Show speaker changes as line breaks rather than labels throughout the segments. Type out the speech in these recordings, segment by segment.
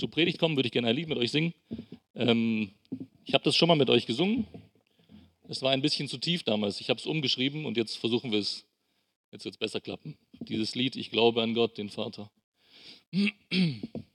zur Predigt kommen, würde ich gerne ein Lied mit euch singen. Ähm, ich habe das schon mal mit euch gesungen. Es war ein bisschen zu tief damals. Ich habe es umgeschrieben und jetzt versuchen wir es. Jetzt wird es besser klappen. Dieses Lied, ich glaube an Gott, den Vater.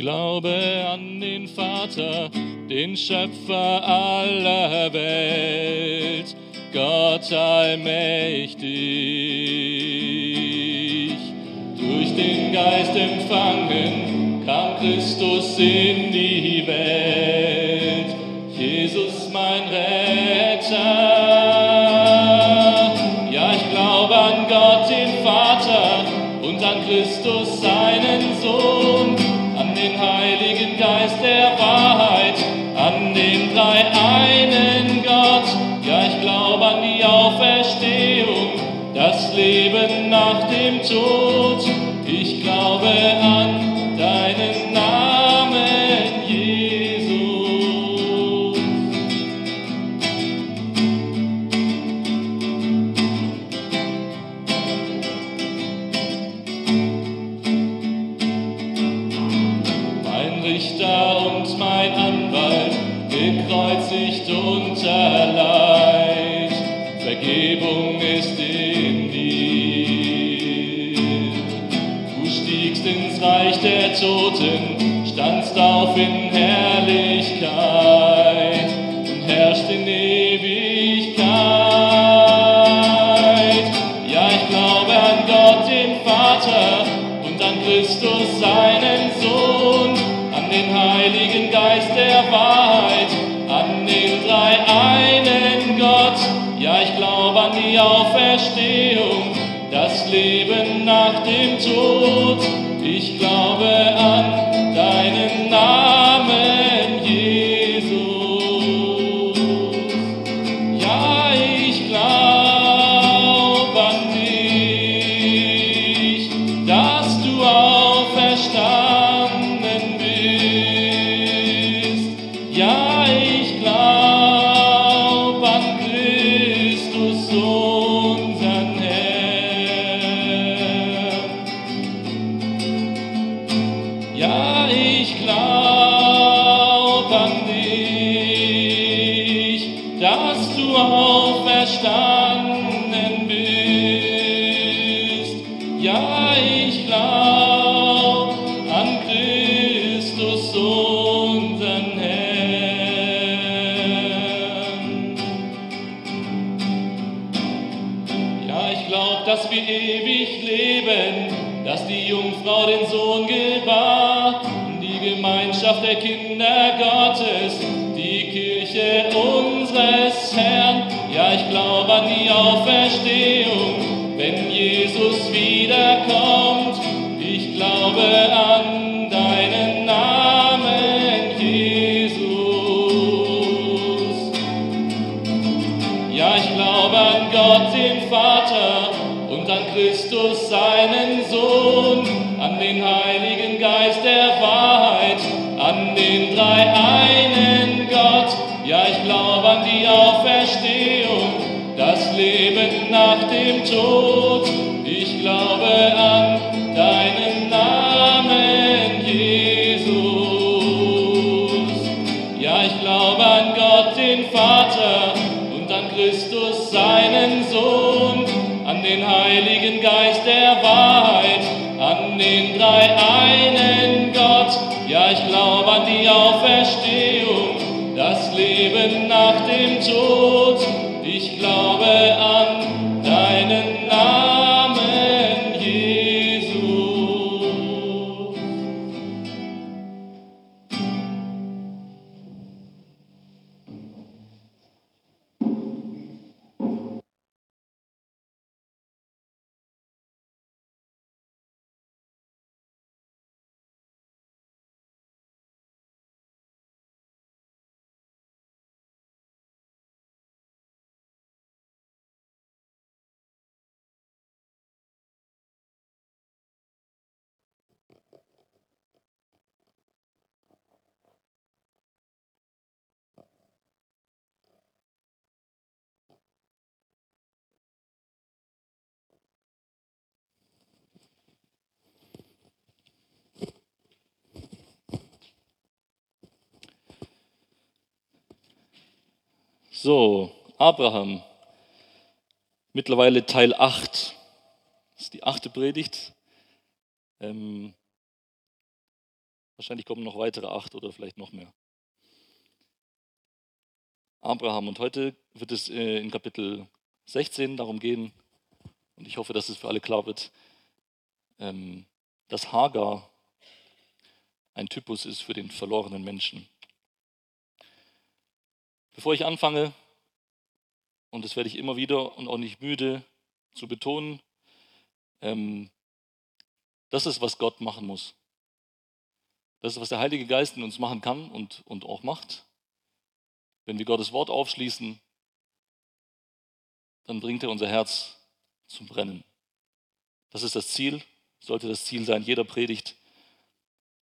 Glaube an den Vater, den Schöpfer aller Welt, Gott allmächtig. Durch den Geist empfangen kam Christus in die Welt, Jesus mein Retter. Ja, ich glaube an Gott, den Vater und an Christus, seinen Sohn den Heiligen Geist der Wahrheit, an den drei einen Gott. Ja, ich glaube an die Auferstehung, das Leben nach dem Tod. Ich glaube an an den So, Abraham. Mittlerweile Teil 8. Das ist die achte Predigt. Ähm, wahrscheinlich kommen noch weitere acht oder vielleicht noch mehr. Abraham. Und heute wird es äh, in Kapitel 16 darum gehen, und ich hoffe, dass es für alle klar wird, ähm, dass Hagar ein Typus ist für den verlorenen Menschen. Bevor ich anfange, und das werde ich immer wieder und auch nicht müde zu betonen, ähm, das ist, was Gott machen muss. Das ist, was der Heilige Geist in uns machen kann und, und auch macht. Wenn wir Gottes Wort aufschließen, dann bringt er unser Herz zum Brennen. Das ist das Ziel, sollte das Ziel sein jeder Predigt.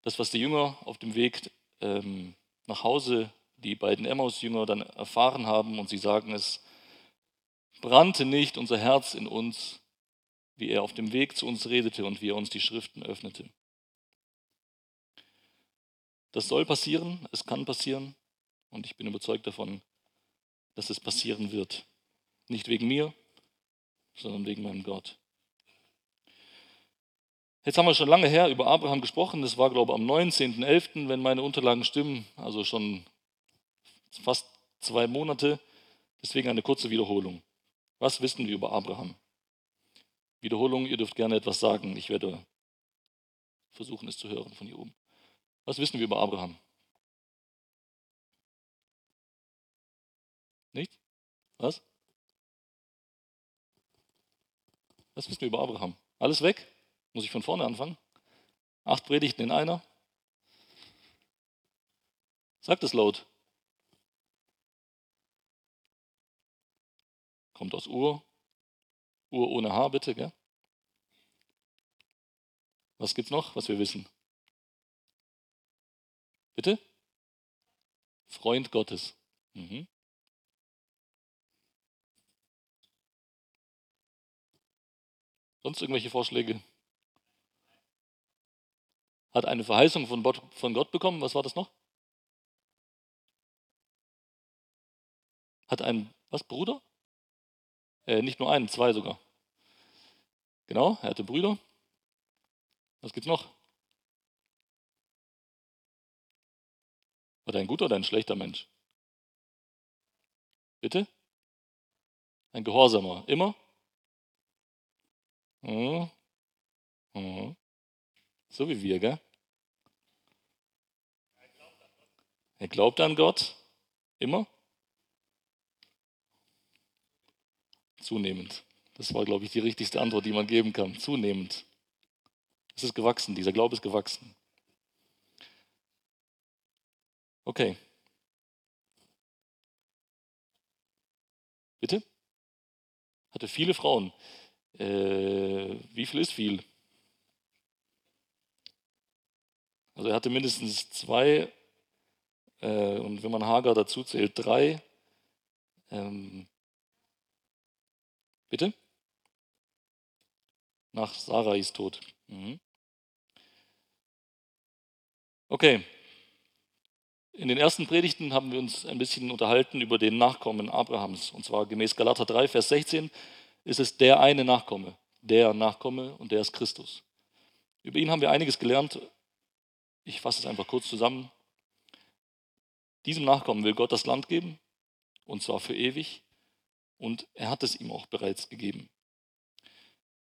Das, was die Jünger auf dem Weg ähm, nach Hause, die beiden Emmaus-Jünger dann erfahren haben und sie sagen, es brannte nicht unser Herz in uns, wie er auf dem Weg zu uns redete und wie er uns die Schriften öffnete. Das soll passieren, es kann passieren und ich bin überzeugt davon, dass es passieren wird. Nicht wegen mir, sondern wegen meinem Gott. Jetzt haben wir schon lange her über Abraham gesprochen. Das war, glaube ich, am 19.11., wenn meine Unterlagen stimmen, also schon fast zwei Monate. Deswegen eine kurze Wiederholung. Was wissen wir über Abraham? Wiederholung, ihr dürft gerne etwas sagen. Ich werde versuchen, es zu hören von hier oben. Was wissen wir über Abraham? Nicht? Was? Was wissen wir über Abraham? Alles weg? Muss ich von vorne anfangen? Acht Predigten in einer? Sagt es laut. Kommt aus Ur. Ur ohne H, bitte, gell? Was gibt's noch, was wir wissen? Bitte? Freund Gottes. Mhm. Sonst irgendwelche Vorschläge? hat eine Verheißung von Gott bekommen. Was war das noch? Hat ein, was, Bruder? Äh, nicht nur einen, zwei sogar. Genau, er hatte Brüder. Was gibt's noch? War er ein guter oder ein schlechter Mensch? Bitte? Ein Gehorsamer. Immer? Mhm. Mhm. So wie wir, gell? Er glaubt an Gott. Immer? Zunehmend. Das war, glaube ich, die richtigste Antwort, die man geben kann. Zunehmend. Es ist gewachsen, dieser Glaube ist gewachsen. Okay. Bitte? Hatte viele Frauen. Äh, wie viel ist viel? Also er hatte mindestens zwei äh, und wenn man Hagar dazu zählt, drei. Ähm, bitte? Nach Sarais Tod. Mhm. Okay. In den ersten Predigten haben wir uns ein bisschen unterhalten über den Nachkommen Abrahams. Und zwar gemäß Galater 3, Vers 16 ist es der eine Nachkomme, der Nachkomme und der ist Christus. Über ihn haben wir einiges gelernt. Ich fasse es einfach kurz zusammen. Diesem Nachkommen will Gott das Land geben, und zwar für ewig, und er hat es ihm auch bereits gegeben.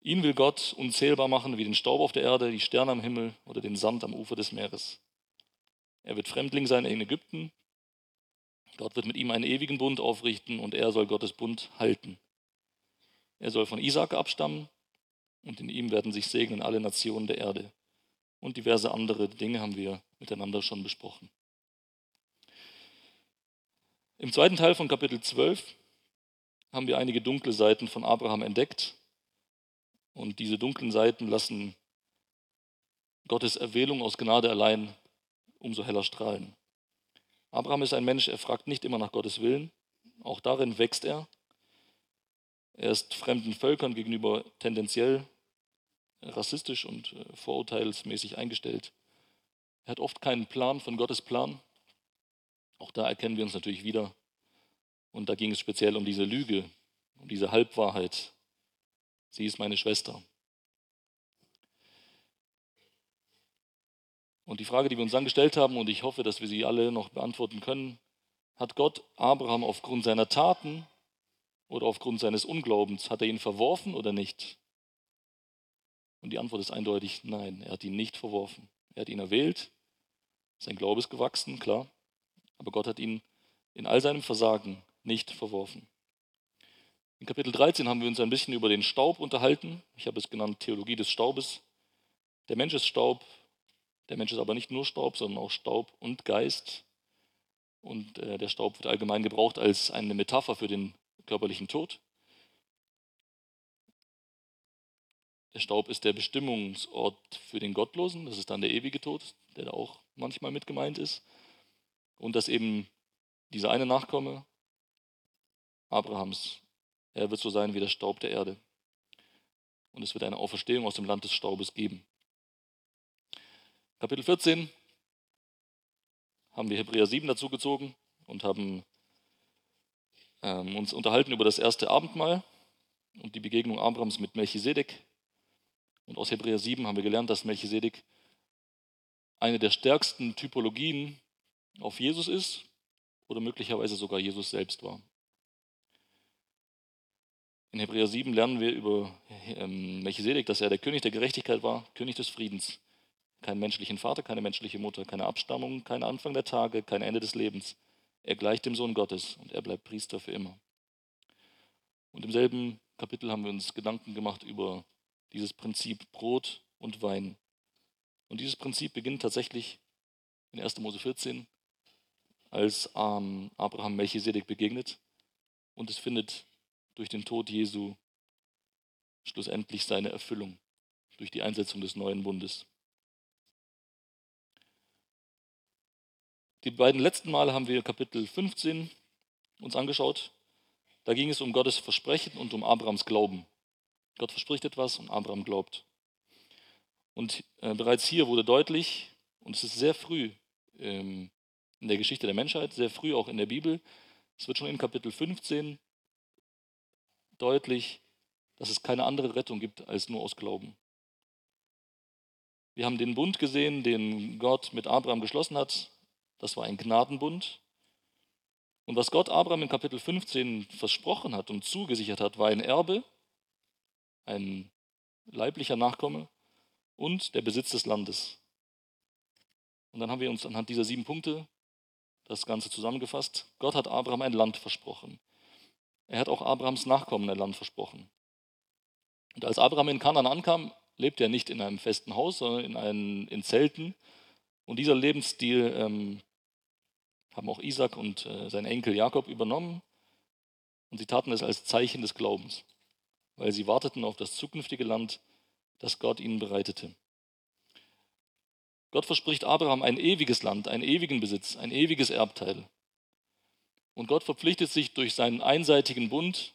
Ihn will Gott unzählbar machen wie den Staub auf der Erde, die Sterne am Himmel oder den Sand am Ufer des Meeres. Er wird Fremdling sein in Ägypten. Gott wird mit ihm einen ewigen Bund aufrichten und er soll Gottes Bund halten. Er soll von Isaak abstammen und in ihm werden sich segnen alle Nationen der Erde. Und diverse andere Dinge haben wir miteinander schon besprochen. Im zweiten Teil von Kapitel 12 haben wir einige dunkle Seiten von Abraham entdeckt. Und diese dunklen Seiten lassen Gottes Erwählung aus Gnade allein umso heller strahlen. Abraham ist ein Mensch, er fragt nicht immer nach Gottes Willen. Auch darin wächst er. Er ist fremden Völkern gegenüber tendenziell rassistisch und äh, vorurteilsmäßig eingestellt. Er hat oft keinen Plan von Gottes Plan. Auch da erkennen wir uns natürlich wieder. Und da ging es speziell um diese Lüge, um diese Halbwahrheit. Sie ist meine Schwester. Und die Frage, die wir uns dann gestellt haben, und ich hoffe, dass wir sie alle noch beantworten können, hat Gott Abraham aufgrund seiner Taten oder aufgrund seines Unglaubens, hat er ihn verworfen oder nicht? Und die Antwort ist eindeutig nein, er hat ihn nicht verworfen. Er hat ihn erwählt, sein Glaube ist gewachsen, klar, aber Gott hat ihn in all seinem Versagen nicht verworfen. In Kapitel 13 haben wir uns ein bisschen über den Staub unterhalten. Ich habe es genannt Theologie des Staubes. Der Mensch ist Staub, der Mensch ist aber nicht nur Staub, sondern auch Staub und Geist. Und äh, der Staub wird allgemein gebraucht als eine Metapher für den körperlichen Tod. Der Staub ist der Bestimmungsort für den Gottlosen, das ist dann der ewige Tod, der da auch manchmal mit gemeint ist. Und dass eben dieser eine Nachkomme Abrahams, er wird so sein wie der Staub der Erde. Und es wird eine Auferstehung aus dem Land des Staubes geben. Kapitel 14 haben wir Hebräer 7 dazu gezogen und haben ähm, uns unterhalten über das erste Abendmahl und die Begegnung Abrahams mit Melchisedek. Und aus Hebräer 7 haben wir gelernt, dass Melchisedek eine der stärksten Typologien auf Jesus ist oder möglicherweise sogar Jesus selbst war. In Hebräer 7 lernen wir über ähm, Melchisedek, dass er der König der Gerechtigkeit war, König des Friedens. Keinen menschlichen Vater, keine menschliche Mutter, keine Abstammung, kein Anfang der Tage, kein Ende des Lebens. Er gleicht dem Sohn Gottes und er bleibt Priester für immer. Und im selben Kapitel haben wir uns Gedanken gemacht über dieses Prinzip Brot und Wein. Und dieses Prinzip beginnt tatsächlich in 1. Mose 14, als Abraham Melchisedek begegnet. Und es findet durch den Tod Jesu schlussendlich seine Erfüllung, durch die Einsetzung des neuen Bundes. Die beiden letzten Male haben wir Kapitel 15 uns angeschaut. Da ging es um Gottes Versprechen und um Abrahams Glauben. Gott verspricht etwas und Abraham glaubt. Und äh, bereits hier wurde deutlich, und es ist sehr früh ähm, in der Geschichte der Menschheit, sehr früh auch in der Bibel, es wird schon in Kapitel 15 deutlich, dass es keine andere Rettung gibt als nur aus Glauben. Wir haben den Bund gesehen, den Gott mit Abraham geschlossen hat. Das war ein Gnadenbund. Und was Gott Abraham in Kapitel 15 versprochen hat und zugesichert hat, war ein Erbe, ein leiblicher Nachkomme und der Besitz des Landes. Und dann haben wir uns anhand dieser sieben Punkte das Ganze zusammengefasst. Gott hat Abraham ein Land versprochen. Er hat auch Abrahams Nachkommen ein Land versprochen. Und als Abraham in Kanaan ankam, lebte er nicht in einem festen Haus, sondern in, einen, in Zelten. Und dieser Lebensstil ähm, haben auch Isaac und äh, sein Enkel Jakob übernommen. Und sie taten es als Zeichen des Glaubens weil sie warteten auf das zukünftige Land, das Gott ihnen bereitete. Gott verspricht Abraham ein ewiges Land, einen ewigen Besitz, ein ewiges Erbteil. Und Gott verpflichtet sich durch seinen einseitigen Bund,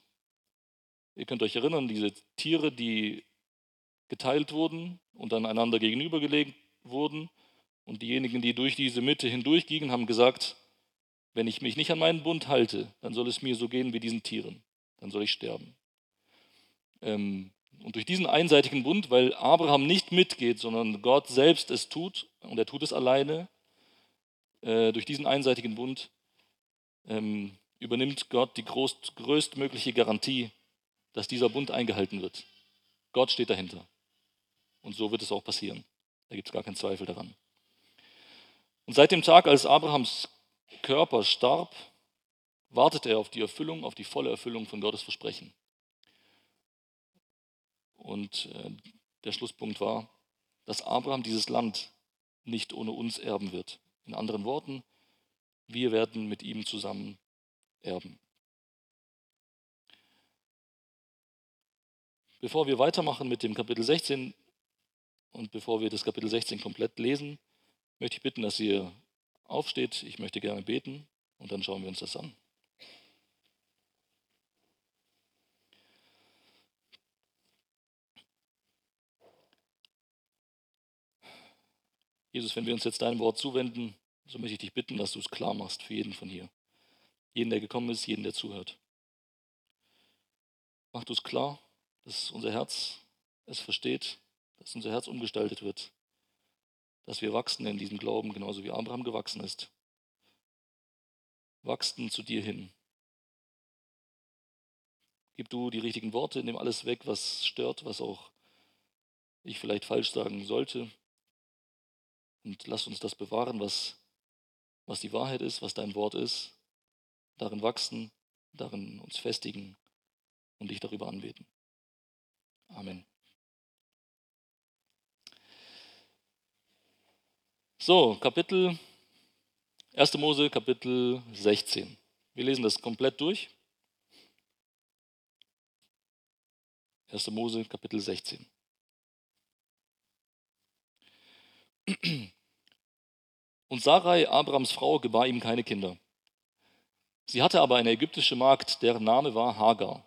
ihr könnt euch erinnern, diese Tiere, die geteilt wurden und dann einander gegenübergelegt wurden. Und diejenigen, die durch diese Mitte hindurchgingen, haben gesagt, wenn ich mich nicht an meinen Bund halte, dann soll es mir so gehen wie diesen Tieren, dann soll ich sterben. Ähm, und durch diesen einseitigen Bund, weil Abraham nicht mitgeht, sondern Gott selbst es tut, und er tut es alleine, äh, durch diesen einseitigen Bund ähm, übernimmt Gott die groß, größtmögliche Garantie, dass dieser Bund eingehalten wird. Gott steht dahinter. Und so wird es auch passieren. Da gibt es gar keinen Zweifel daran. Und seit dem Tag, als Abrahams Körper starb, wartet er auf die Erfüllung, auf die volle Erfüllung von Gottes Versprechen. Und äh, der Schlusspunkt war, dass Abraham dieses Land nicht ohne uns erben wird. In anderen Worten, wir werden mit ihm zusammen erben. Bevor wir weitermachen mit dem Kapitel 16 und bevor wir das Kapitel 16 komplett lesen, möchte ich bitten, dass ihr aufsteht. Ich möchte gerne beten und dann schauen wir uns das an. Jesus, wenn wir uns jetzt deinem Wort zuwenden, so möchte ich dich bitten, dass du es klar machst für jeden von hier.
jeden, der gekommen ist, jeden, der zuhört. Mach du es klar, dass unser Herz es versteht, dass unser Herz umgestaltet wird, dass wir wachsen in diesem Glauben, genauso wie Abraham gewachsen ist. Wachsen zu dir hin. Gib du die richtigen Worte, nimm alles weg, was stört, was auch ich vielleicht falsch sagen sollte. Und lass uns das bewahren, was, was die Wahrheit ist, was dein Wort ist. Darin wachsen, darin uns festigen und dich darüber anbeten. Amen. So, Kapitel 1. Mose, Kapitel 16. Wir lesen das komplett durch. 1. Mose, Kapitel 16. Und Sarai, Abrams Frau, gebar ihm keine Kinder. Sie hatte aber eine ägyptische Magd, deren Name war Hagar.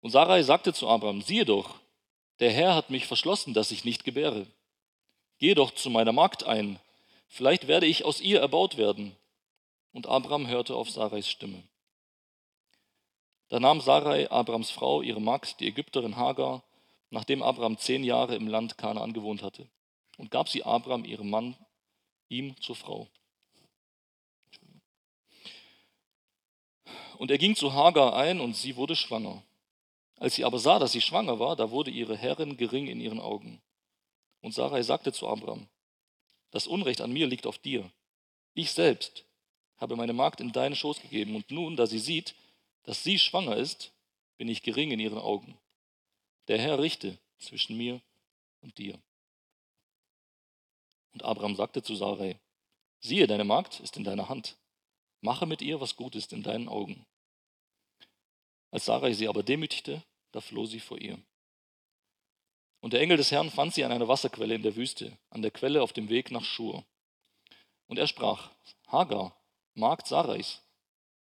Und Sarai sagte zu Abram, siehe doch, der Herr hat mich verschlossen, dass ich nicht gebäre. Gehe doch zu meiner Magd ein, vielleicht werde ich aus ihr erbaut werden. Und Abram hörte auf Sarais Stimme. Da nahm Sarai, Abrams Frau, ihre Magd, die Ägypterin Hagar, nachdem Abram zehn Jahre im Land Kanaan gewohnt hatte und gab sie Abraham, ihrem Mann, ihm zur Frau. Und er ging zu Hagar ein und sie wurde schwanger. Als sie aber sah, dass sie schwanger war, da wurde ihre Herrin gering in ihren Augen. Und Sarai sagte zu Abraham, das Unrecht an mir liegt auf dir. Ich selbst habe meine Magd in deinen Schoß gegeben und nun, da sie sieht, dass sie schwanger ist, bin ich gering in ihren Augen. Der Herr richte zwischen mir und dir. Und Abraham sagte zu Sarai, siehe, deine Magd ist in deiner Hand. Mache mit ihr, was gut ist in deinen Augen. Als Sarai sie aber demütigte, da floh sie vor ihr. Und der Engel des Herrn fand sie an einer Wasserquelle in der Wüste, an der Quelle auf dem Weg nach Schur. Und er sprach, Hagar, Magd Sarais,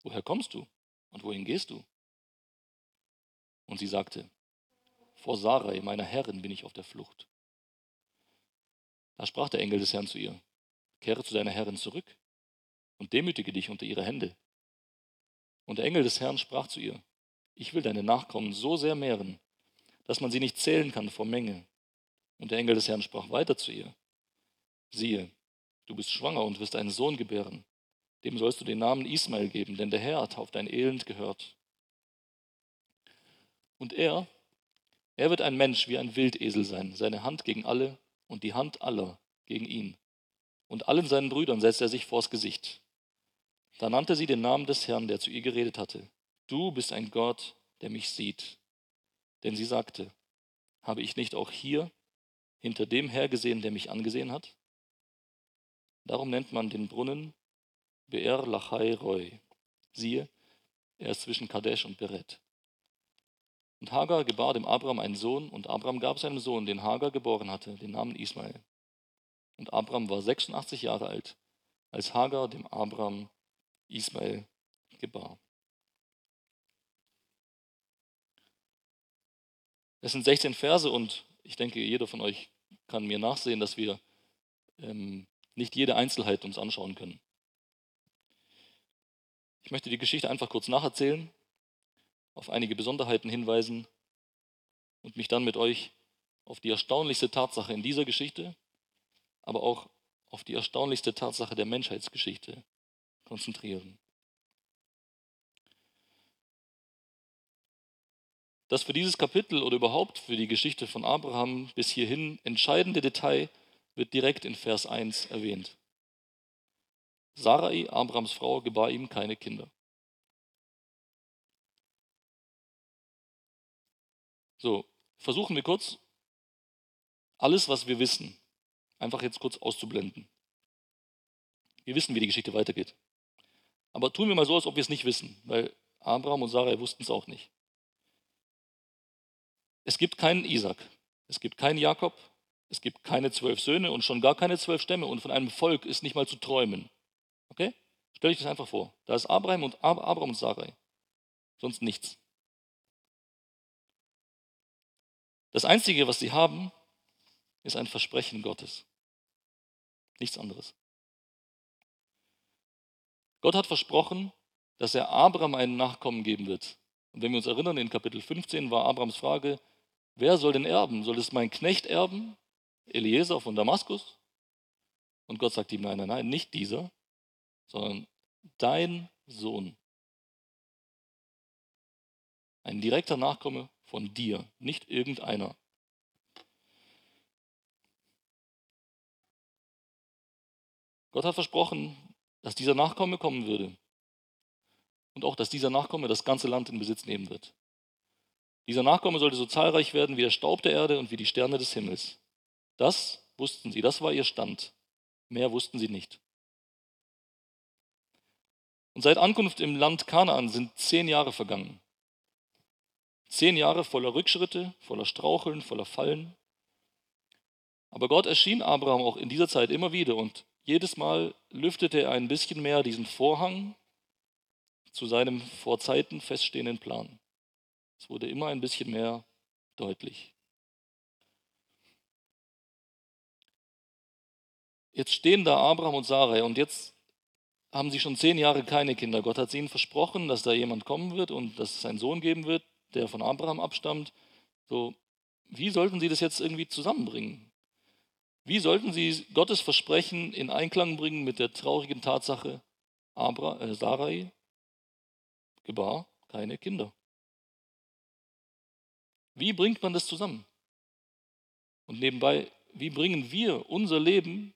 woher kommst du und wohin gehst du? Und sie sagte, vor Sarai, meiner Herrin, bin ich auf der Flucht. Da sprach der Engel des Herrn zu ihr, kehre zu deiner Herrin zurück und demütige dich unter ihre Hände. Und der Engel des Herrn sprach zu ihr, ich will deine Nachkommen so sehr mehren, dass man sie nicht zählen kann vor Menge. Und der Engel des Herrn sprach weiter zu ihr, siehe, du bist schwanger und wirst einen Sohn gebären. Dem sollst du den Namen Ismael geben, denn der Herr hat auf dein Elend gehört. Und er, er wird ein Mensch wie ein Wildesel sein, seine Hand gegen alle und die Hand aller gegen ihn. Und allen seinen Brüdern setzte er sich vors Gesicht. Da nannte sie den Namen des Herrn, der zu ihr geredet hatte. Du bist ein Gott, der mich sieht. Denn sie sagte, habe ich nicht auch hier hinter dem Herr gesehen, der mich angesehen hat? Darum nennt man den Brunnen Beer Lachai Roy. Siehe, er ist zwischen Kadesh und Beret. Und Hagar gebar dem Abram einen Sohn, und Abram gab seinem Sohn, den Hagar geboren hatte, den Namen Ismael. Und Abram war 86 Jahre alt, als Hagar dem Abram Ismael gebar. Es sind 16 Verse und ich denke, jeder von euch kann mir nachsehen, dass wir ähm, nicht jede Einzelheit uns anschauen können. Ich möchte die Geschichte einfach kurz nacherzählen auf einige Besonderheiten hinweisen und mich dann mit euch auf die erstaunlichste Tatsache in dieser Geschichte, aber auch auf die erstaunlichste Tatsache der Menschheitsgeschichte konzentrieren. Das für dieses Kapitel oder überhaupt für die Geschichte von Abraham bis hierhin entscheidende Detail wird direkt in Vers 1 erwähnt. Sarai, Abrahams Frau, gebar ihm keine Kinder. So, versuchen wir kurz, alles, was wir wissen, einfach jetzt kurz auszublenden. Wir wissen, wie die Geschichte weitergeht. Aber tun wir mal so, als ob wir es nicht wissen, weil Abraham und Sarah wussten es auch nicht. Es gibt keinen Isaac, es gibt keinen Jakob, es gibt keine zwölf Söhne und schon gar keine zwölf Stämme und von einem Volk ist nicht mal zu träumen. Okay? Stell dich das einfach vor. Da ist Abraham und Abraham und Sarai. Sonst nichts. Das Einzige, was sie haben, ist ein Versprechen Gottes. Nichts anderes. Gott hat versprochen, dass er Abraham einen Nachkommen geben wird. Und wenn wir uns erinnern, in Kapitel 15 war Abrahams Frage, wer soll denn erben? Soll es mein Knecht erben? Eliezer von Damaskus? Und Gott sagt ihm, nein, nein, nein, nicht dieser, sondern dein Sohn. Ein direkter Nachkomme von dir, nicht irgendeiner. Gott hat versprochen, dass dieser Nachkomme kommen würde. Und auch, dass dieser Nachkomme das ganze Land in Besitz nehmen wird. Dieser Nachkomme sollte so zahlreich werden wie der Staub der Erde und wie die Sterne des Himmels. Das wussten sie, das war ihr Stand. Mehr wussten sie nicht. Und seit Ankunft im Land Kanaan sind zehn Jahre vergangen. Zehn Jahre voller Rückschritte, voller Straucheln, voller Fallen. Aber Gott erschien Abraham auch in dieser Zeit immer wieder und jedes Mal lüftete er ein bisschen mehr diesen Vorhang zu seinem vor Zeiten feststehenden Plan. Es wurde immer ein bisschen mehr deutlich. Jetzt stehen da Abraham und Sarai und jetzt haben sie schon zehn Jahre keine Kinder. Gott hat ihnen versprochen, dass da jemand kommen wird und dass es einen Sohn geben wird, der von Abraham abstammt. So, wie sollten sie das jetzt irgendwie zusammenbringen? Wie sollten sie Gottes Versprechen in Einklang bringen mit der traurigen Tatsache, Abra, äh, Sarai gebar keine Kinder? Wie bringt man das zusammen? Und nebenbei, wie bringen wir unser Leben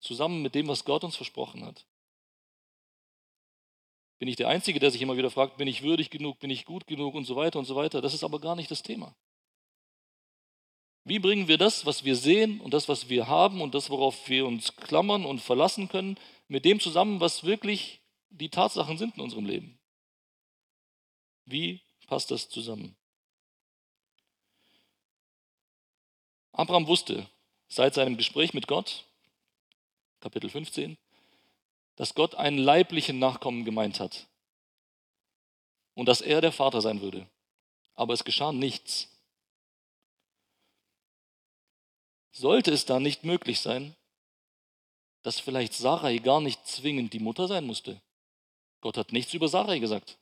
zusammen mit dem, was Gott uns versprochen hat? Bin ich der Einzige, der sich immer wieder fragt, bin ich würdig genug, bin ich gut genug und so weiter und so weiter? Das ist aber gar nicht das Thema. Wie bringen wir das, was wir sehen und das, was wir haben und das, worauf wir uns klammern und verlassen können, mit dem zusammen, was wirklich die Tatsachen sind in unserem Leben? Wie passt das zusammen? Abraham wusste seit seinem Gespräch mit Gott, Kapitel 15, dass Gott einen leiblichen Nachkommen gemeint hat und dass er der Vater sein würde. Aber es geschah nichts. Sollte es da nicht möglich sein, dass vielleicht Sarai gar nicht zwingend die Mutter sein musste? Gott hat nichts über Sarai gesagt.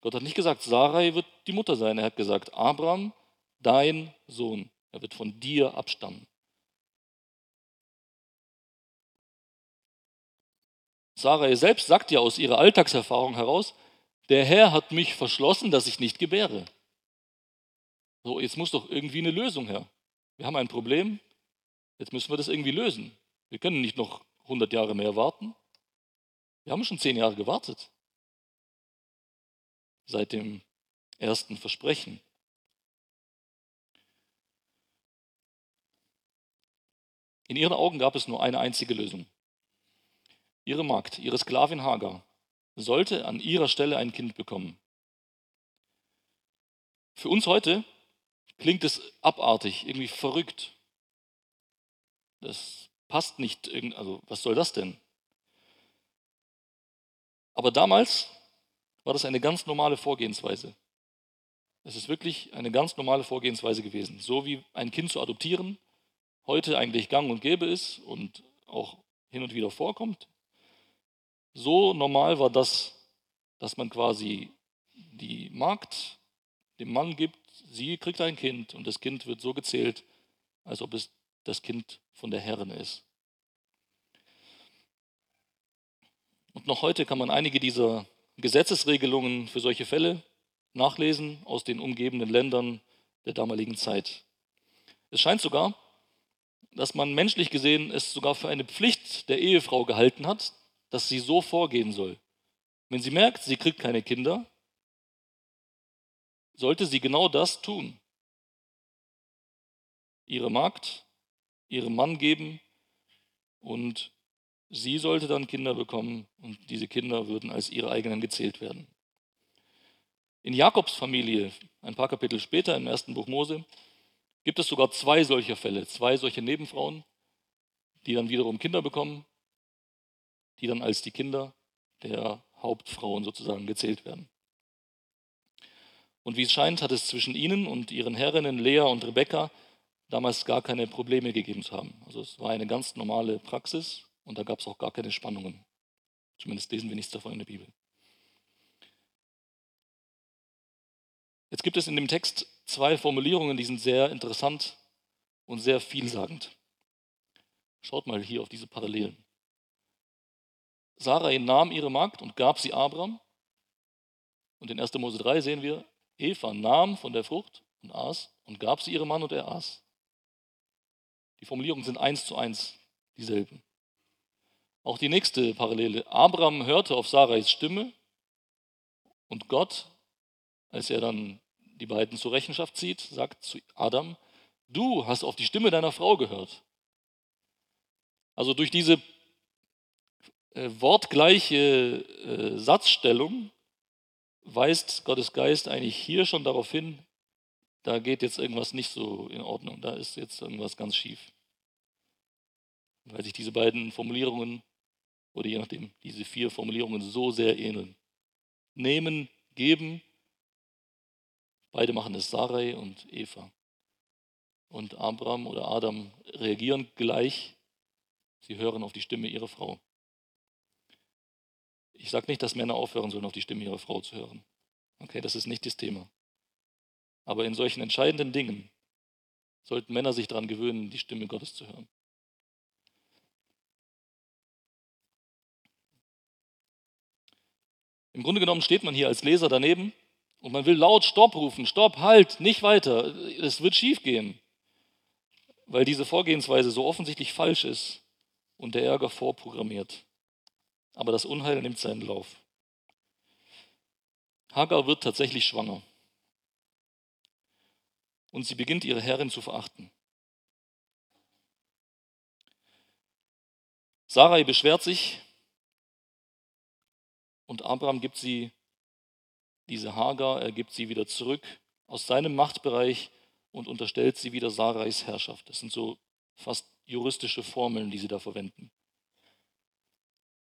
Gott hat nicht gesagt, Sarai wird die Mutter sein. Er hat gesagt, Abraham, dein Sohn, er wird von dir abstammen. Sarai selbst sagt ja aus ihrer Alltagserfahrung heraus, der Herr hat mich verschlossen, dass ich nicht gebäre. So, jetzt muss doch irgendwie eine Lösung her. Wir haben ein Problem, jetzt müssen wir das irgendwie lösen. Wir können nicht noch 100 Jahre mehr warten. Wir haben schon 10 Jahre gewartet. Seit dem ersten Versprechen. In ihren Augen gab es nur eine einzige Lösung. Ihre Magd, ihre Sklavin Hagar, sollte an ihrer Stelle ein Kind bekommen. Für uns heute klingt es abartig, irgendwie verrückt. Das passt nicht, also was soll das denn? Aber damals war das eine ganz normale Vorgehensweise. Es ist wirklich eine ganz normale Vorgehensweise gewesen. So wie ein Kind zu adoptieren heute eigentlich gang und gäbe ist und auch hin und wieder vorkommt. So normal war das, dass man quasi die Magd dem Mann gibt, sie kriegt ein Kind und das Kind wird so gezählt, als ob es das Kind von der Herrin ist. Und noch heute kann man einige dieser Gesetzesregelungen für solche Fälle nachlesen aus den umgebenden Ländern der damaligen Zeit. Es scheint sogar, dass man menschlich gesehen es sogar für eine Pflicht der Ehefrau gehalten hat, dass sie so vorgehen soll. Wenn sie merkt, sie kriegt keine Kinder, sollte sie genau das tun. Ihre Magd ihrem Mann geben und sie sollte dann Kinder bekommen und diese Kinder würden als ihre eigenen gezählt werden. In Jakobs Familie, ein paar Kapitel später im ersten Buch Mose, gibt es sogar zwei solcher Fälle, zwei solche Nebenfrauen, die dann wiederum Kinder bekommen, die dann als die Kinder der Hauptfrauen sozusagen gezählt werden. Und wie es scheint, hat es zwischen ihnen und ihren Herrinnen Lea und Rebekka damals gar keine Probleme gegeben zu haben. Also es war eine ganz normale Praxis und da gab es auch gar keine Spannungen. Zumindest lesen wir nichts davon in der Bibel. Jetzt gibt es in dem Text zwei Formulierungen, die sind sehr interessant und sehr vielsagend. Schaut mal hier auf diese Parallelen. Sarai nahm ihre Magd und gab sie Abraham. Und in 1. Mose 3 sehen wir, Eva nahm von der Frucht und aß und gab sie ihrem Mann und er aß. Die Formulierungen sind eins zu eins dieselben. Auch die nächste Parallele. Abraham hörte auf Sarais Stimme und Gott, als er dann die beiden zur Rechenschaft zieht, sagt zu Adam, du hast auf die Stimme deiner Frau gehört. Also durch diese äh, wortgleiche äh, Satzstellung weist Gottes Geist eigentlich hier schon darauf hin, da geht jetzt irgendwas nicht so in Ordnung, da ist jetzt irgendwas ganz schief. Weil sich diese beiden Formulierungen oder je nachdem, diese vier Formulierungen so sehr ähneln. Nehmen, geben, beide machen es Sarai und Eva. Und Abraham oder Adam reagieren gleich, sie hören auf die Stimme ihrer Frau. Ich sage nicht, dass Männer aufhören sollen, auf die Stimme ihrer Frau zu hören. Okay, das ist nicht das Thema. Aber in solchen entscheidenden Dingen sollten Männer sich daran gewöhnen, die Stimme Gottes zu hören. Im Grunde genommen steht man hier als Leser daneben und man will laut Stopp rufen, Stopp, halt, nicht weiter, es wird schief gehen, weil diese Vorgehensweise so offensichtlich falsch ist und der Ärger vorprogrammiert. Aber das Unheil nimmt seinen Lauf. Hagar wird tatsächlich schwanger und sie beginnt ihre Herrin zu verachten. Sarai beschwert sich, und Abraham gibt sie, diese Hagar, er gibt sie wieder zurück aus seinem Machtbereich und unterstellt sie wieder Sarais Herrschaft. Das sind so fast juristische Formeln, die sie da verwenden.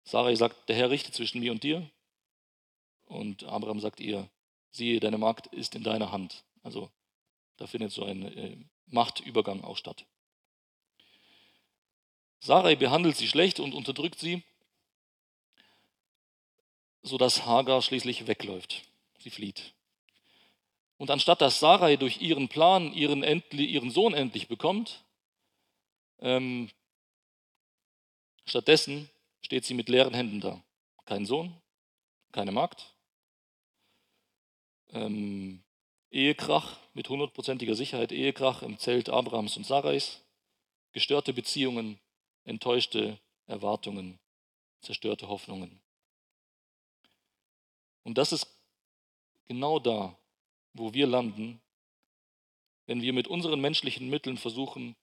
Sarai sagt, der Herr richtet zwischen mir und dir. Und Abraham sagt ihr, siehe, deine Magd ist in deiner Hand. Also da findet so ein äh, Machtübergang auch statt. Sarai behandelt sie schlecht und unterdrückt sie sodass Hagar schließlich wegläuft. Sie flieht. Und anstatt dass Sarai durch ihren Plan ihren, endlich, ihren Sohn endlich bekommt, ähm, stattdessen steht sie mit leeren Händen da. Kein Sohn, keine Magd, ähm, Ehekrach mit hundertprozentiger Sicherheit, Ehekrach im Zelt Abrahams und Sarais, gestörte Beziehungen, enttäuschte Erwartungen, zerstörte Hoffnungen. Und das ist genau da, wo wir landen, wenn wir mit unseren menschlichen Mitteln versuchen,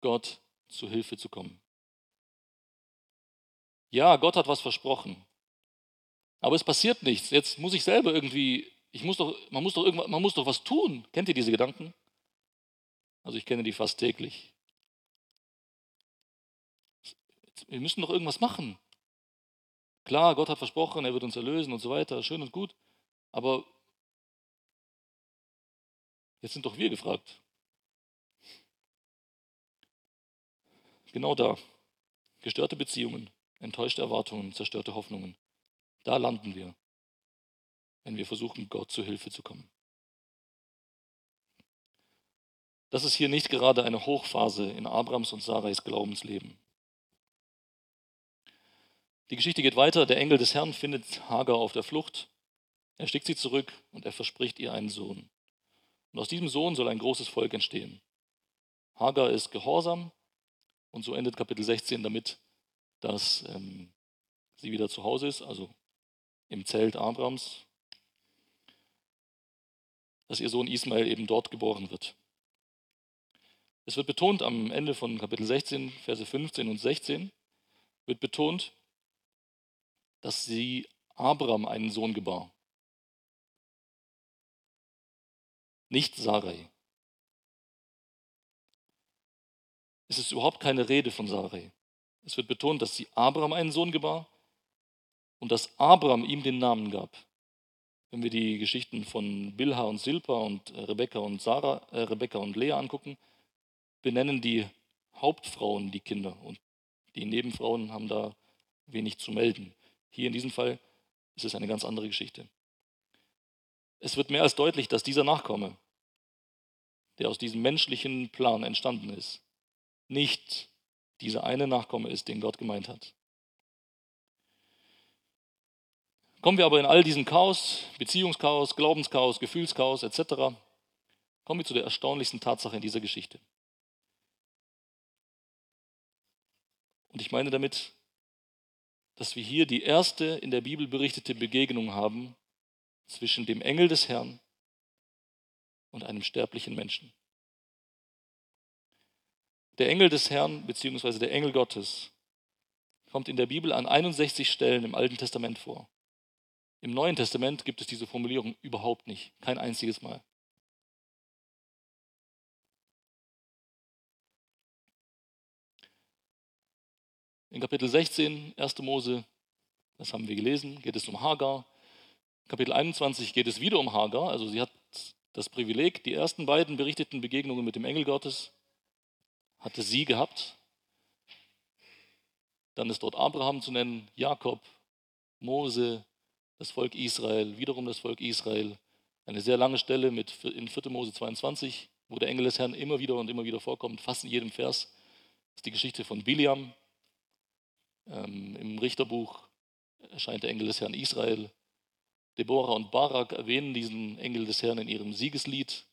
Gott zu Hilfe zu kommen. Ja, Gott hat was versprochen. Aber es passiert nichts. Jetzt muss ich selber irgendwie, ich muss doch, man muss doch man muss doch was tun. Kennt ihr diese Gedanken? Also ich kenne die fast täglich. Wir müssen doch irgendwas machen. Klar, Gott hat versprochen, er wird uns erlösen und so weiter, schön und gut. Aber jetzt sind doch wir gefragt. Genau da. Gestörte Beziehungen, enttäuschte Erwartungen, zerstörte Hoffnungen. Da landen wir, wenn wir versuchen, Gott zu Hilfe zu kommen. Das ist hier nicht gerade eine Hochphase in Abrams und Sarais Glaubensleben. Die Geschichte geht weiter. Der Engel des Herrn findet Hagar auf der Flucht. Er schickt sie zurück und er verspricht ihr einen Sohn. Und aus diesem Sohn soll ein großes Volk entstehen. Hagar ist gehorsam und so endet Kapitel 16 damit, dass ähm, sie wieder zu Hause ist, also im Zelt Abrams, dass ihr Sohn Ismael eben dort geboren wird. Es wird betont am Ende von Kapitel 16, Verse 15 und 16, wird betont, dass sie Abraham einen Sohn gebar. Nicht Sarai. Es ist überhaupt keine Rede von Sarai. Es wird betont, dass sie Abraham einen Sohn gebar und dass Abraham ihm den Namen gab. Wenn wir die Geschichten von Bilha und Silpa und Rebekka und Sarah, äh, Rebekka und Lea angucken, benennen die Hauptfrauen die Kinder und die Nebenfrauen haben da wenig zu melden. Hier in diesem Fall ist es eine ganz andere Geschichte. Es wird mehr als deutlich, dass dieser Nachkomme, der aus diesem menschlichen Plan entstanden ist, nicht dieser eine Nachkomme ist, den Gott gemeint hat. Kommen wir aber in all diesen Chaos, Beziehungschaos, Glaubenschaos, Gefühlschaos etc., kommen wir zu der erstaunlichsten Tatsache in dieser Geschichte. Und ich meine damit, dass wir hier die erste in der Bibel berichtete Begegnung haben zwischen dem Engel des Herrn und einem sterblichen Menschen. Der Engel des Herrn bzw. der Engel Gottes kommt in der Bibel an 61 Stellen im Alten Testament vor. Im Neuen Testament gibt es diese Formulierung überhaupt nicht, kein einziges Mal. In Kapitel 16, 1. Mose, das haben wir gelesen, geht es um Hagar. Kapitel 21 geht es wieder um Hagar. Also sie hat das Privileg, die ersten beiden berichteten Begegnungen mit dem Engel Gottes hatte sie gehabt. Dann ist dort Abraham zu nennen, Jakob, Mose, das Volk Israel, wiederum das Volk Israel. Eine sehr lange Stelle mit in 4. Mose 22, wo der Engel des Herrn immer wieder und immer wieder vorkommt, fast in jedem Vers. Das ist die Geschichte von Biliam. Ähm, Im Richterbuch erscheint der Engel des Herrn Israel. Deborah und Barak erwähnen diesen Engel des Herrn in ihrem Siegeslied.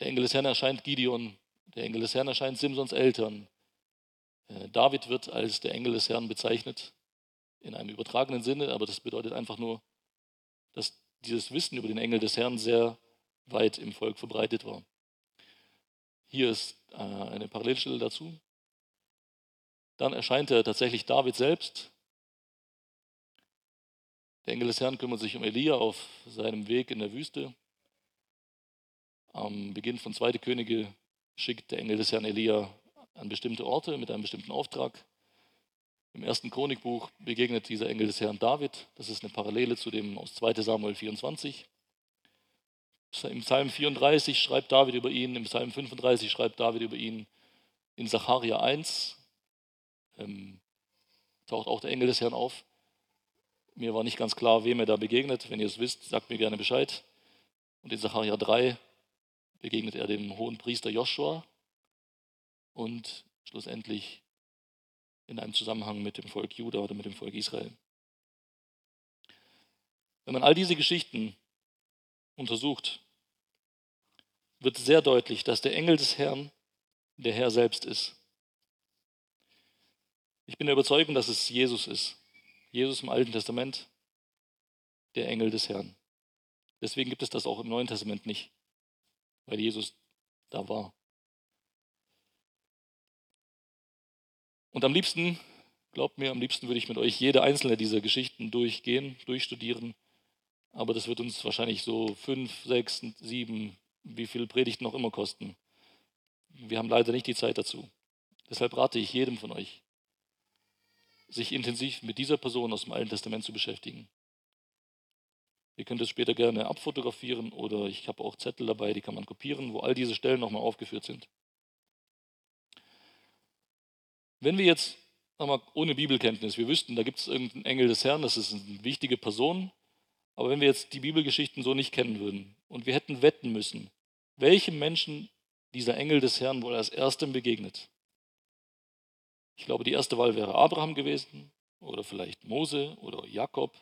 Der Engel des Herrn erscheint Gideon, der Engel des Herrn erscheint Simsons Eltern. Äh, David wird als der Engel des Herrn bezeichnet, in einem übertragenen Sinne, aber das bedeutet einfach nur, dass dieses Wissen über den Engel des Herrn sehr weit im Volk verbreitet war. Hier ist äh, eine Parallelstelle dazu. Dann erscheint er tatsächlich David selbst. Der Engel des Herrn kümmert sich um Elia auf seinem Weg in der Wüste. Am Beginn von 2. Könige schickt der Engel des Herrn Elia an bestimmte Orte mit einem bestimmten Auftrag. Im ersten Chronikbuch begegnet dieser Engel des Herrn David. Das ist eine Parallele zu dem aus 2 Samuel 24. Im Psalm 34 schreibt David über ihn, im Psalm 35 schreibt David über ihn, in Zacharia 1 ähm, taucht auch der Engel des Herrn auf. Mir war nicht ganz klar, wem er da begegnet. Wenn ihr es wisst, sagt mir gerne Bescheid. Und in Zacharia 3 begegnet er dem hohen Priester Joshua und schlussendlich in einem Zusammenhang mit dem Volk Juda oder mit dem Volk Israel. Wenn man all diese Geschichten untersucht, wird sehr deutlich, dass der Engel des Herrn der Herr selbst ist. Ich bin der Überzeugung, dass es Jesus ist. Jesus im Alten Testament, der Engel des Herrn. Deswegen gibt es das auch im Neuen Testament nicht, weil Jesus da war. Und am liebsten, glaubt mir, am liebsten würde ich mit euch jede einzelne dieser Geschichten durchgehen, durchstudieren. Aber das wird uns wahrscheinlich so fünf, sechs, sieben, wie viel Predigten noch immer kosten. Wir haben leider nicht die Zeit dazu. Deshalb rate ich jedem von euch, sich intensiv mit dieser Person aus dem Alten Testament zu beschäftigen. Ihr könnt es später gerne abfotografieren oder ich habe auch Zettel dabei, die kann man kopieren, wo all diese Stellen nochmal aufgeführt sind. Wenn wir jetzt mal, ohne Bibelkenntnis, wir wüssten, da gibt es irgendeinen Engel des Herrn, das ist eine wichtige Person, aber wenn wir jetzt die Bibelgeschichten so nicht kennen würden und wir hätten wetten müssen, welchem Menschen dieser Engel des Herrn wohl als erstem begegnet, ich glaube, die erste Wahl wäre Abraham gewesen oder vielleicht Mose oder Jakob.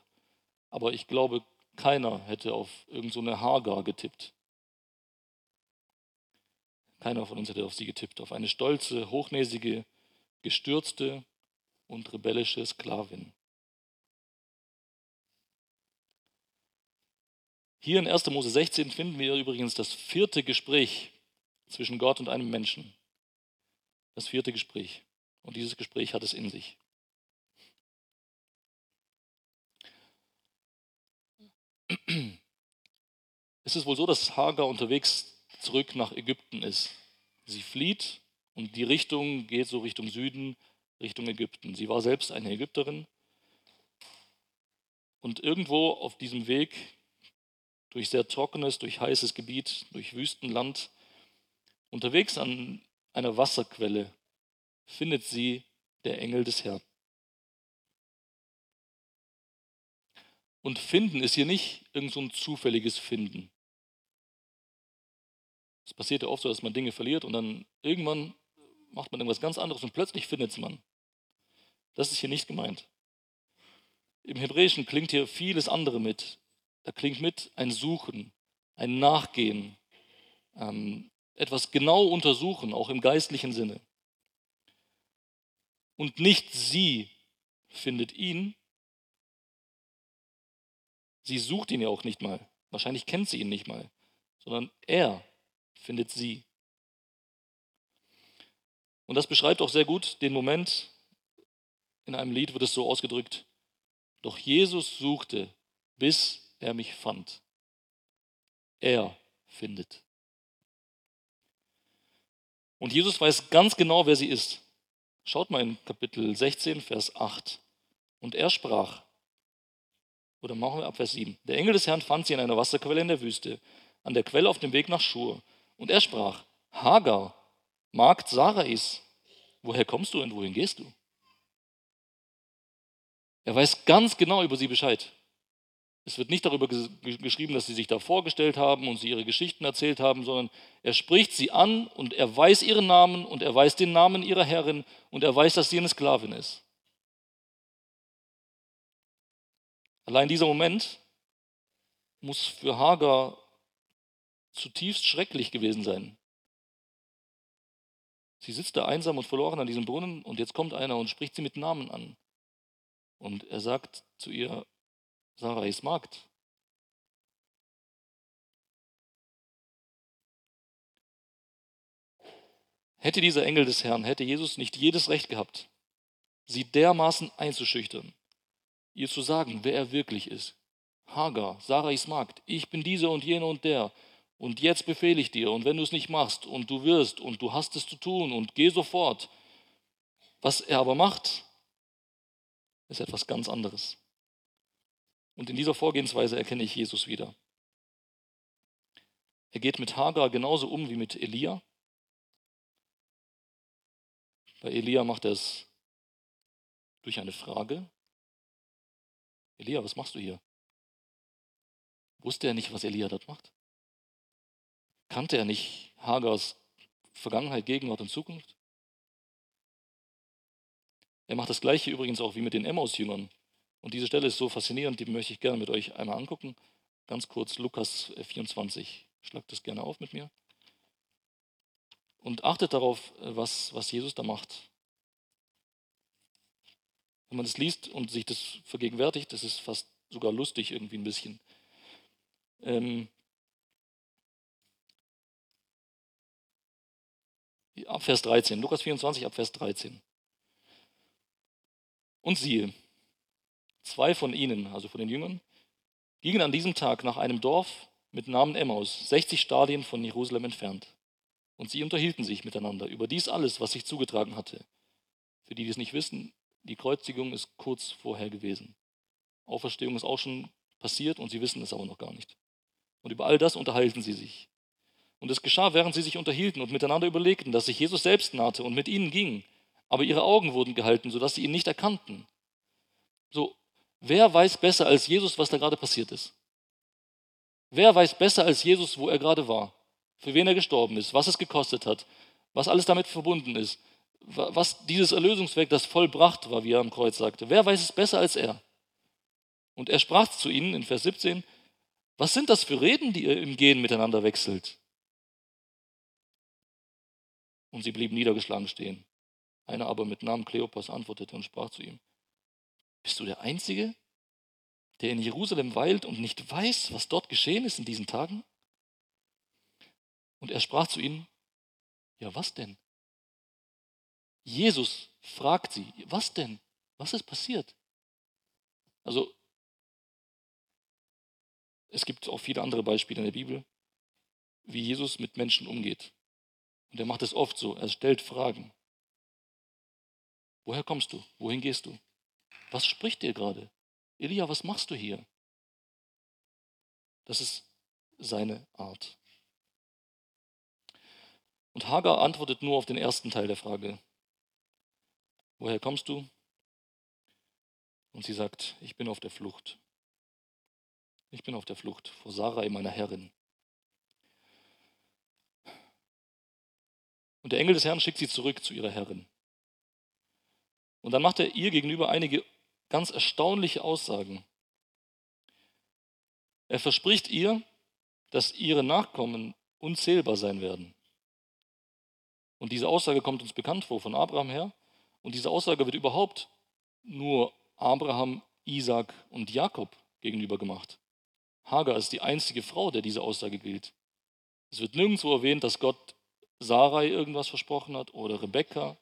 Aber ich glaube, keiner hätte auf irgendeine so Hagar getippt. Keiner von uns hätte auf sie getippt. Auf eine stolze, hochnäsige, gestürzte und rebellische Sklavin. Hier in 1. Mose 16 finden wir übrigens das vierte Gespräch zwischen Gott und einem Menschen. Das vierte Gespräch. Und dieses Gespräch hat es in sich. Es ist wohl so, dass Hagar unterwegs zurück nach Ägypten ist. Sie flieht und die Richtung geht so Richtung Süden, Richtung Ägypten. Sie war selbst eine Ägypterin. Und irgendwo auf diesem Weg durch sehr trockenes, durch heißes Gebiet, durch Wüstenland, unterwegs an einer Wasserquelle, findet sie der Engel des Herrn. Und finden ist hier nicht irgend so ein zufälliges Finden. Es passiert ja oft so, dass man Dinge verliert und dann irgendwann macht man irgendwas ganz anderes und plötzlich findet es man. Das ist hier nicht gemeint. Im Hebräischen klingt hier vieles andere mit. Da klingt mit ein Suchen, ein Nachgehen, ähm, etwas genau untersuchen, auch im geistlichen Sinne. Und nicht sie findet ihn, sie sucht ihn ja auch nicht mal, wahrscheinlich kennt sie ihn nicht mal, sondern er findet sie. Und das beschreibt auch sehr gut den Moment, in einem Lied wird es so ausgedrückt, doch Jesus suchte, bis er mich fand. Er findet. Und Jesus weiß ganz genau, wer sie ist. Schaut mal in Kapitel 16, Vers 8. Und er sprach, oder machen wir ab Vers 7. Der Engel des Herrn fand sie in einer Wasserquelle in der Wüste, an der Quelle auf dem Weg nach Schur. Und er sprach, Hagar, Magd Sarais, woher kommst du und wohin gehst du? Er weiß ganz genau über sie Bescheid. Es wird nicht darüber geschrieben, dass sie sich da vorgestellt haben und sie ihre Geschichten erzählt haben, sondern er spricht sie an und er weiß ihren Namen und er weiß den Namen ihrer Herrin und er weiß, dass sie eine Sklavin ist. Allein dieser Moment muss für Hagar zutiefst schrecklich gewesen sein. Sie sitzt da einsam und verloren an diesem Brunnen und jetzt kommt einer und spricht sie mit Namen an. Und er sagt zu ihr, Sarah ist Magd. Hätte dieser Engel des Herrn, hätte Jesus nicht jedes Recht gehabt, sie dermaßen einzuschüchtern, ihr zu sagen, wer er wirklich ist. Hagar, Sarais Magd, ich bin dieser und jener und der, und jetzt befehle ich dir, und wenn du es nicht machst, und du wirst, und du hast es zu tun, und geh sofort. Was er aber macht, ist etwas ganz anderes. Und in dieser Vorgehensweise erkenne ich Jesus wieder. Er geht mit Hagar genauso um wie mit Elia. Bei Elia macht er es durch eine Frage. Elia, was machst du hier? Wusste er nicht, was Elia dort macht? Kannte er nicht Hagars Vergangenheit, Gegenwart und Zukunft? Er macht das gleiche übrigens auch wie mit den Emmaus-Jüngern. Und diese Stelle ist so faszinierend, die möchte ich gerne mit euch einmal angucken. Ganz kurz Lukas 24. Schlagt das gerne auf mit mir. Und achtet darauf, was, was Jesus da macht. Wenn man das liest und sich das vergegenwärtigt, das ist fast sogar lustig irgendwie ein bisschen. Ähm, ab Vers 13, Lukas 24, ab Vers 13. Und siehe, zwei von ihnen, also von den Jüngern, gingen an diesem Tag nach einem Dorf mit Namen Emmaus, 60 Stadien von Jerusalem entfernt. Und sie unterhielten sich miteinander über dies alles, was sich zugetragen hatte. Für die, die es nicht wissen, die Kreuzigung ist kurz vorher gewesen. Auferstehung ist auch schon passiert und sie wissen es aber noch gar nicht. Und über all das unterhalten sie sich. Und es geschah, während sie sich unterhielten und miteinander überlegten, dass sich Jesus selbst nahte und mit ihnen ging aber ihre Augen wurden gehalten, sodass sie ihn nicht erkannten. So, wer weiß besser als Jesus, was da gerade passiert ist? Wer weiß besser als Jesus, wo er gerade war? Für wen er gestorben ist, was es gekostet hat, was alles damit verbunden ist, was dieses Erlösungswerk, das vollbracht war, wie er am Kreuz sagte. Wer weiß es besser als er? Und er sprach zu ihnen in Vers 17, was sind das für Reden, die ihr im Gehen miteinander wechselt? Und sie blieben niedergeschlagen stehen. Einer aber mit Namen Kleopas antwortete und sprach zu ihm, bist du der Einzige, der in Jerusalem weilt und nicht weiß, was dort geschehen ist in diesen Tagen? Und er sprach zu ihnen, ja was denn? Jesus fragt sie, was denn? Was ist passiert? Also, es gibt auch viele andere Beispiele in der Bibel, wie Jesus mit Menschen umgeht. Und er macht es oft so, er stellt Fragen. Woher kommst du? Wohin gehst du? Was spricht dir gerade? Elia, was machst du hier? Das ist seine Art. Und Hagar antwortet nur auf den ersten Teil der Frage. Woher kommst du? Und sie sagt, ich bin auf der Flucht. Ich bin auf der Flucht vor Sarai, meiner Herrin. Und der Engel des Herrn schickt sie zurück zu ihrer Herrin. Und dann macht er ihr gegenüber einige ganz erstaunliche Aussagen. Er verspricht ihr, dass ihre Nachkommen unzählbar sein werden. Und diese Aussage kommt uns bekannt vor von Abraham her. Und diese Aussage wird überhaupt nur Abraham, Isaac und Jakob gegenüber gemacht. Hagar ist die einzige Frau, der diese Aussage gilt. Es wird nirgendwo erwähnt, dass Gott Sarai irgendwas versprochen hat oder Rebekka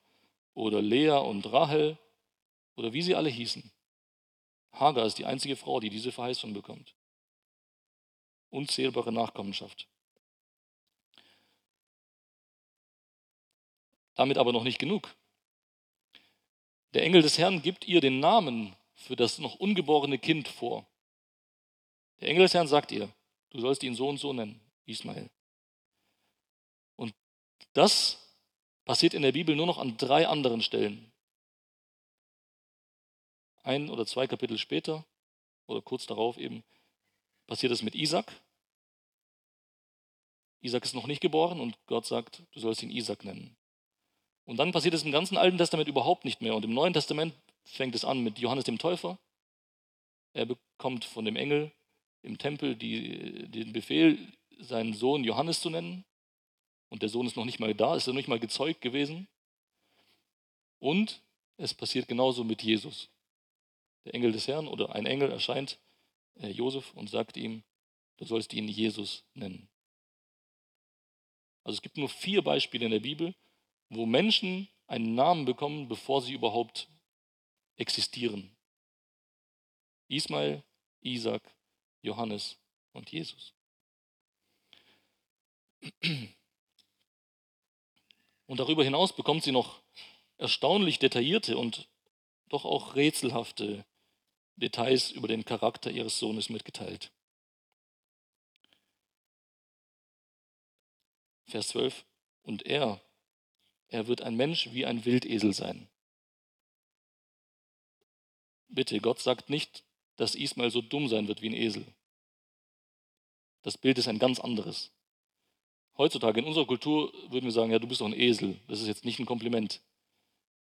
oder Lea und Rahel oder wie sie alle hießen. Hagar ist die einzige Frau, die diese Verheißung bekommt. Unzählbare Nachkommenschaft. Damit aber noch nicht genug. Der Engel des Herrn gibt ihr den Namen für das noch ungeborene Kind vor. Der Engel des Herrn sagt ihr, du sollst ihn so und so nennen, Ismael. Und das passiert in der Bibel nur noch an drei anderen Stellen. Ein oder zwei Kapitel später oder kurz darauf eben passiert es mit Isaac. Isaac ist noch nicht geboren und Gott sagt, du sollst ihn Isaac nennen. Und dann passiert es im ganzen Alten Testament überhaupt nicht mehr. Und im Neuen Testament fängt es an mit Johannes dem Täufer. Er bekommt von dem Engel im Tempel die, den Befehl, seinen Sohn Johannes zu nennen. Und der Sohn ist noch nicht mal da, ist noch nicht mal gezeugt gewesen. Und es passiert genauso mit Jesus. Der Engel des Herrn oder ein Engel erscheint äh, Josef und sagt ihm, du sollst ihn Jesus nennen. Also es gibt nur vier Beispiele in der Bibel, wo Menschen einen Namen bekommen, bevor sie überhaupt existieren. Ismael, Isaac, Johannes und Jesus. Und darüber hinaus bekommt sie noch erstaunlich detaillierte und doch auch rätselhafte Details über den Charakter ihres Sohnes mitgeteilt. Vers 12. Und er, er wird ein Mensch wie ein Wildesel sein. Bitte, Gott sagt nicht, dass Ismael so dumm sein wird wie ein Esel. Das Bild ist ein ganz anderes. Heutzutage in unserer Kultur würden wir sagen, ja, du bist doch ein Esel. Das ist jetzt nicht ein Kompliment.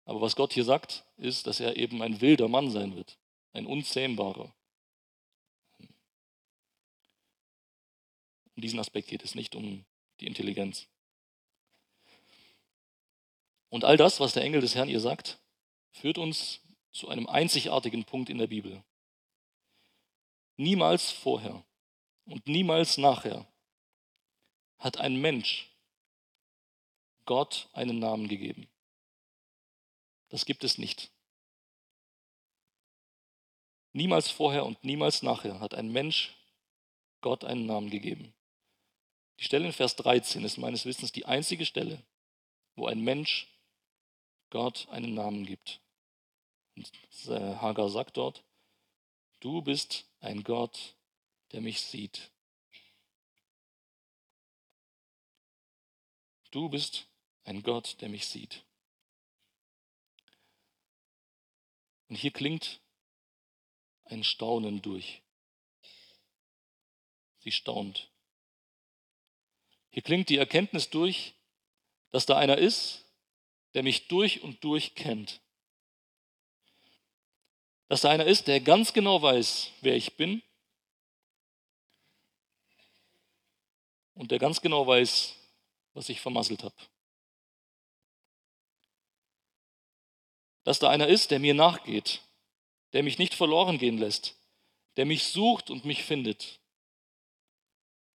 Aber was Gott hier sagt, ist, dass er eben ein wilder Mann sein wird. Ein unzähmbarer. Um diesen Aspekt geht es nicht um die Intelligenz. Und all das, was der Engel des Herrn ihr sagt, führt uns zu einem einzigartigen Punkt in der Bibel. Niemals vorher und niemals nachher hat ein Mensch Gott einen Namen gegeben. Das gibt es nicht. Niemals vorher und niemals nachher hat ein Mensch Gott einen Namen gegeben. Die Stelle in Vers 13 ist meines Wissens die einzige Stelle, wo ein Mensch Gott einen Namen gibt. Und Hagar sagt dort, du bist ein Gott, der mich sieht. Du bist ein Gott, der mich sieht. Und hier klingt ein Staunen durch. Sie staunt. Hier klingt die Erkenntnis durch, dass da einer ist, der mich durch und durch kennt. Dass da einer ist, der ganz genau weiß, wer ich bin und der ganz genau weiß, was ich vermasselt habe. Dass da einer ist, der mir nachgeht, der mich nicht verloren gehen lässt, der mich sucht und mich findet.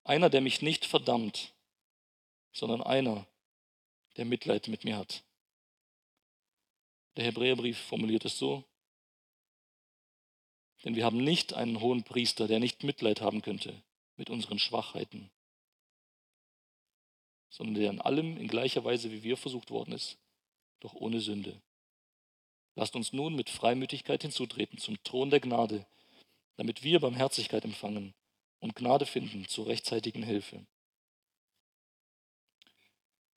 Einer, der mich nicht verdammt, sondern einer, der Mitleid mit mir hat. Der Hebräerbrief formuliert es so, denn wir haben nicht einen hohen Priester, der nicht Mitleid haben könnte mit unseren Schwachheiten, sondern der in allem in gleicher Weise wie wir versucht worden ist, doch ohne Sünde. Lasst uns nun mit Freimütigkeit hinzutreten zum Thron der Gnade, damit wir Barmherzigkeit empfangen und Gnade finden zur rechtzeitigen Hilfe.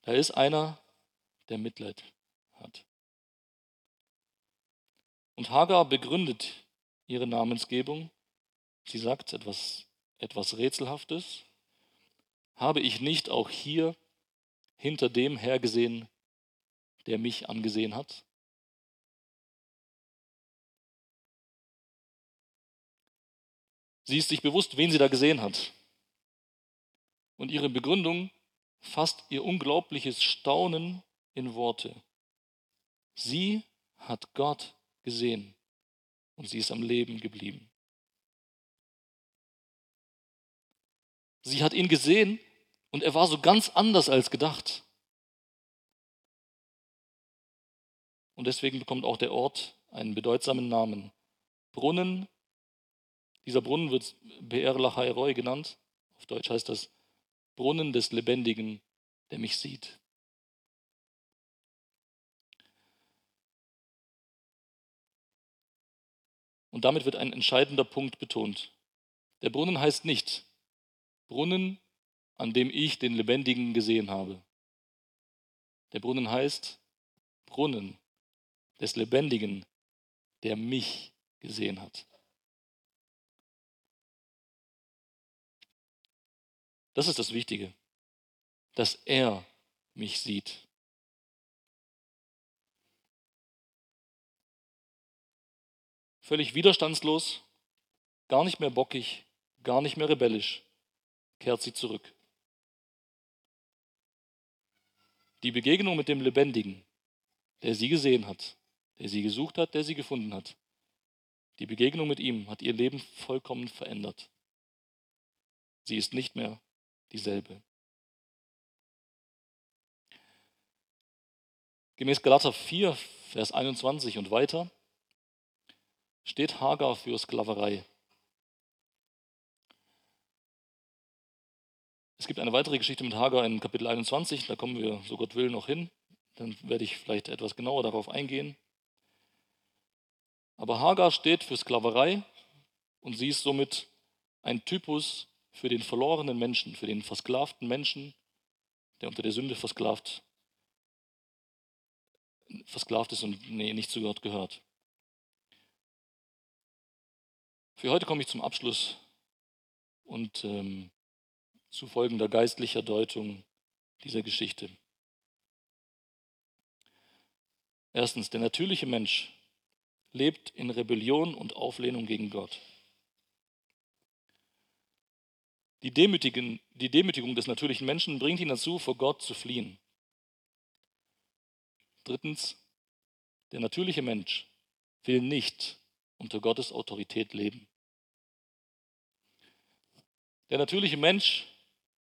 Da ist einer, der Mitleid hat. Und Hagar begründet ihre Namensgebung. Sie sagt etwas etwas Rätselhaftes? Habe ich nicht auch hier hinter dem hergesehen, der mich angesehen hat? Sie ist sich bewusst, wen sie da gesehen hat. Und ihre Begründung fasst ihr unglaubliches Staunen in Worte. Sie hat Gott gesehen und sie ist am Leben geblieben. Sie hat ihn gesehen und er war so ganz anders als gedacht. Und deswegen bekommt auch der Ort einen bedeutsamen Namen. Brunnen dieser Brunnen wird Be'er Lachai genannt. Auf Deutsch heißt das Brunnen des Lebendigen, der mich sieht. Und damit wird ein entscheidender Punkt betont. Der Brunnen heißt nicht Brunnen, an dem ich den Lebendigen gesehen habe. Der Brunnen heißt Brunnen des Lebendigen, der mich gesehen hat. Das ist das Wichtige, dass er mich sieht. Völlig widerstandslos, gar nicht mehr bockig, gar nicht mehr rebellisch, kehrt sie zurück. Die Begegnung mit dem Lebendigen, der sie gesehen hat, der sie gesucht hat, der sie gefunden hat, die Begegnung mit ihm hat ihr Leben vollkommen verändert. Sie ist nicht mehr dieselbe. Gemäß Galater 4, Vers 21 und weiter steht Hagar für Sklaverei. Es gibt eine weitere Geschichte mit Hagar in Kapitel 21, da kommen wir, so Gott will, noch hin. Dann werde ich vielleicht etwas genauer darauf eingehen. Aber Hagar steht für Sklaverei und sie ist somit ein Typus für den verlorenen Menschen, für den versklavten Menschen, der unter der Sünde versklavt, versklavt ist und nee, nicht zu Gott gehört. Für heute komme ich zum Abschluss und ähm, zu folgender geistlicher Deutung dieser Geschichte. Erstens, der natürliche Mensch lebt in Rebellion und Auflehnung gegen Gott. Die, Demütigen, die Demütigung des natürlichen Menschen bringt ihn dazu, vor Gott zu fliehen. Drittens, der natürliche Mensch will nicht unter Gottes Autorität leben. Der natürliche Mensch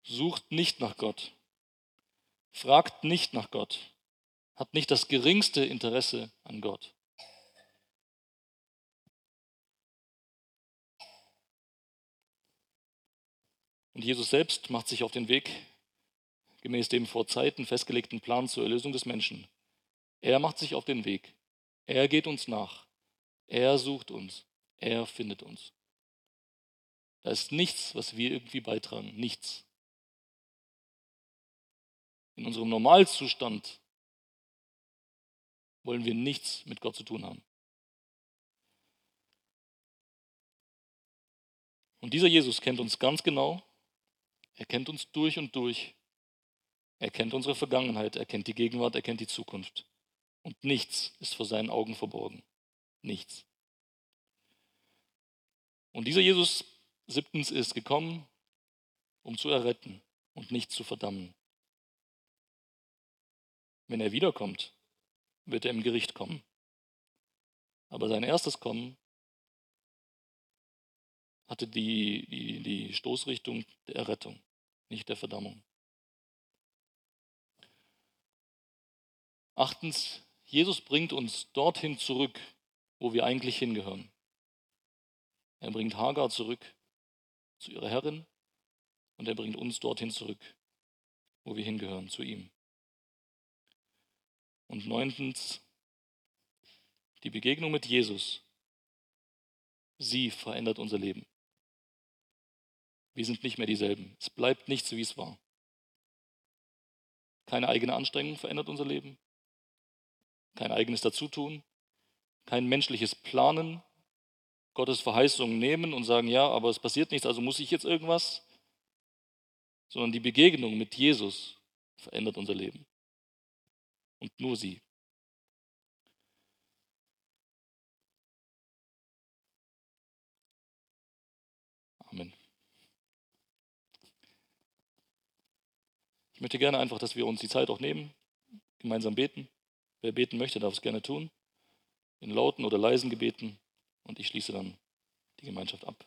sucht nicht nach Gott, fragt nicht nach Gott, hat nicht das geringste Interesse an Gott. Und Jesus selbst macht sich auf den Weg gemäß dem vor Zeiten festgelegten Plan zur Erlösung des Menschen. Er macht sich auf den Weg. Er geht uns nach. Er sucht uns. Er findet uns. Da ist nichts, was wir irgendwie beitragen. Nichts. In unserem Normalzustand wollen wir nichts mit Gott zu tun haben. Und dieser Jesus kennt uns ganz genau er kennt uns durch und durch. Er kennt unsere Vergangenheit, er kennt die Gegenwart, er kennt die Zukunft. Und nichts ist vor seinen Augen verborgen. Nichts. Und dieser Jesus siebtens ist gekommen, um zu erretten und nicht zu verdammen. Wenn er wiederkommt, wird er im Gericht kommen. Aber sein erstes Kommen hatte die, die, die Stoßrichtung der Errettung nicht der Verdammung. Achtens, Jesus bringt uns dorthin zurück, wo wir eigentlich hingehören. Er bringt Hagar zurück zu ihrer Herrin und er bringt uns dorthin zurück, wo wir hingehören, zu ihm. Und neuntens, die Begegnung mit Jesus, sie verändert unser Leben. Wir sind nicht mehr dieselben. Es bleibt nicht so, wie es war. Keine eigene Anstrengung verändert unser Leben. Kein eigenes Dazutun. Kein menschliches Planen Gottes Verheißungen nehmen und sagen, ja, aber es passiert nichts, also muss ich jetzt irgendwas, sondern die Begegnung mit Jesus verändert unser Leben. Und nur sie. Amen. Ich möchte gerne einfach, dass wir uns die Zeit auch nehmen, gemeinsam beten. Wer beten möchte, darf es gerne tun. In lauten oder leisen Gebeten. Und ich schließe dann die Gemeinschaft ab.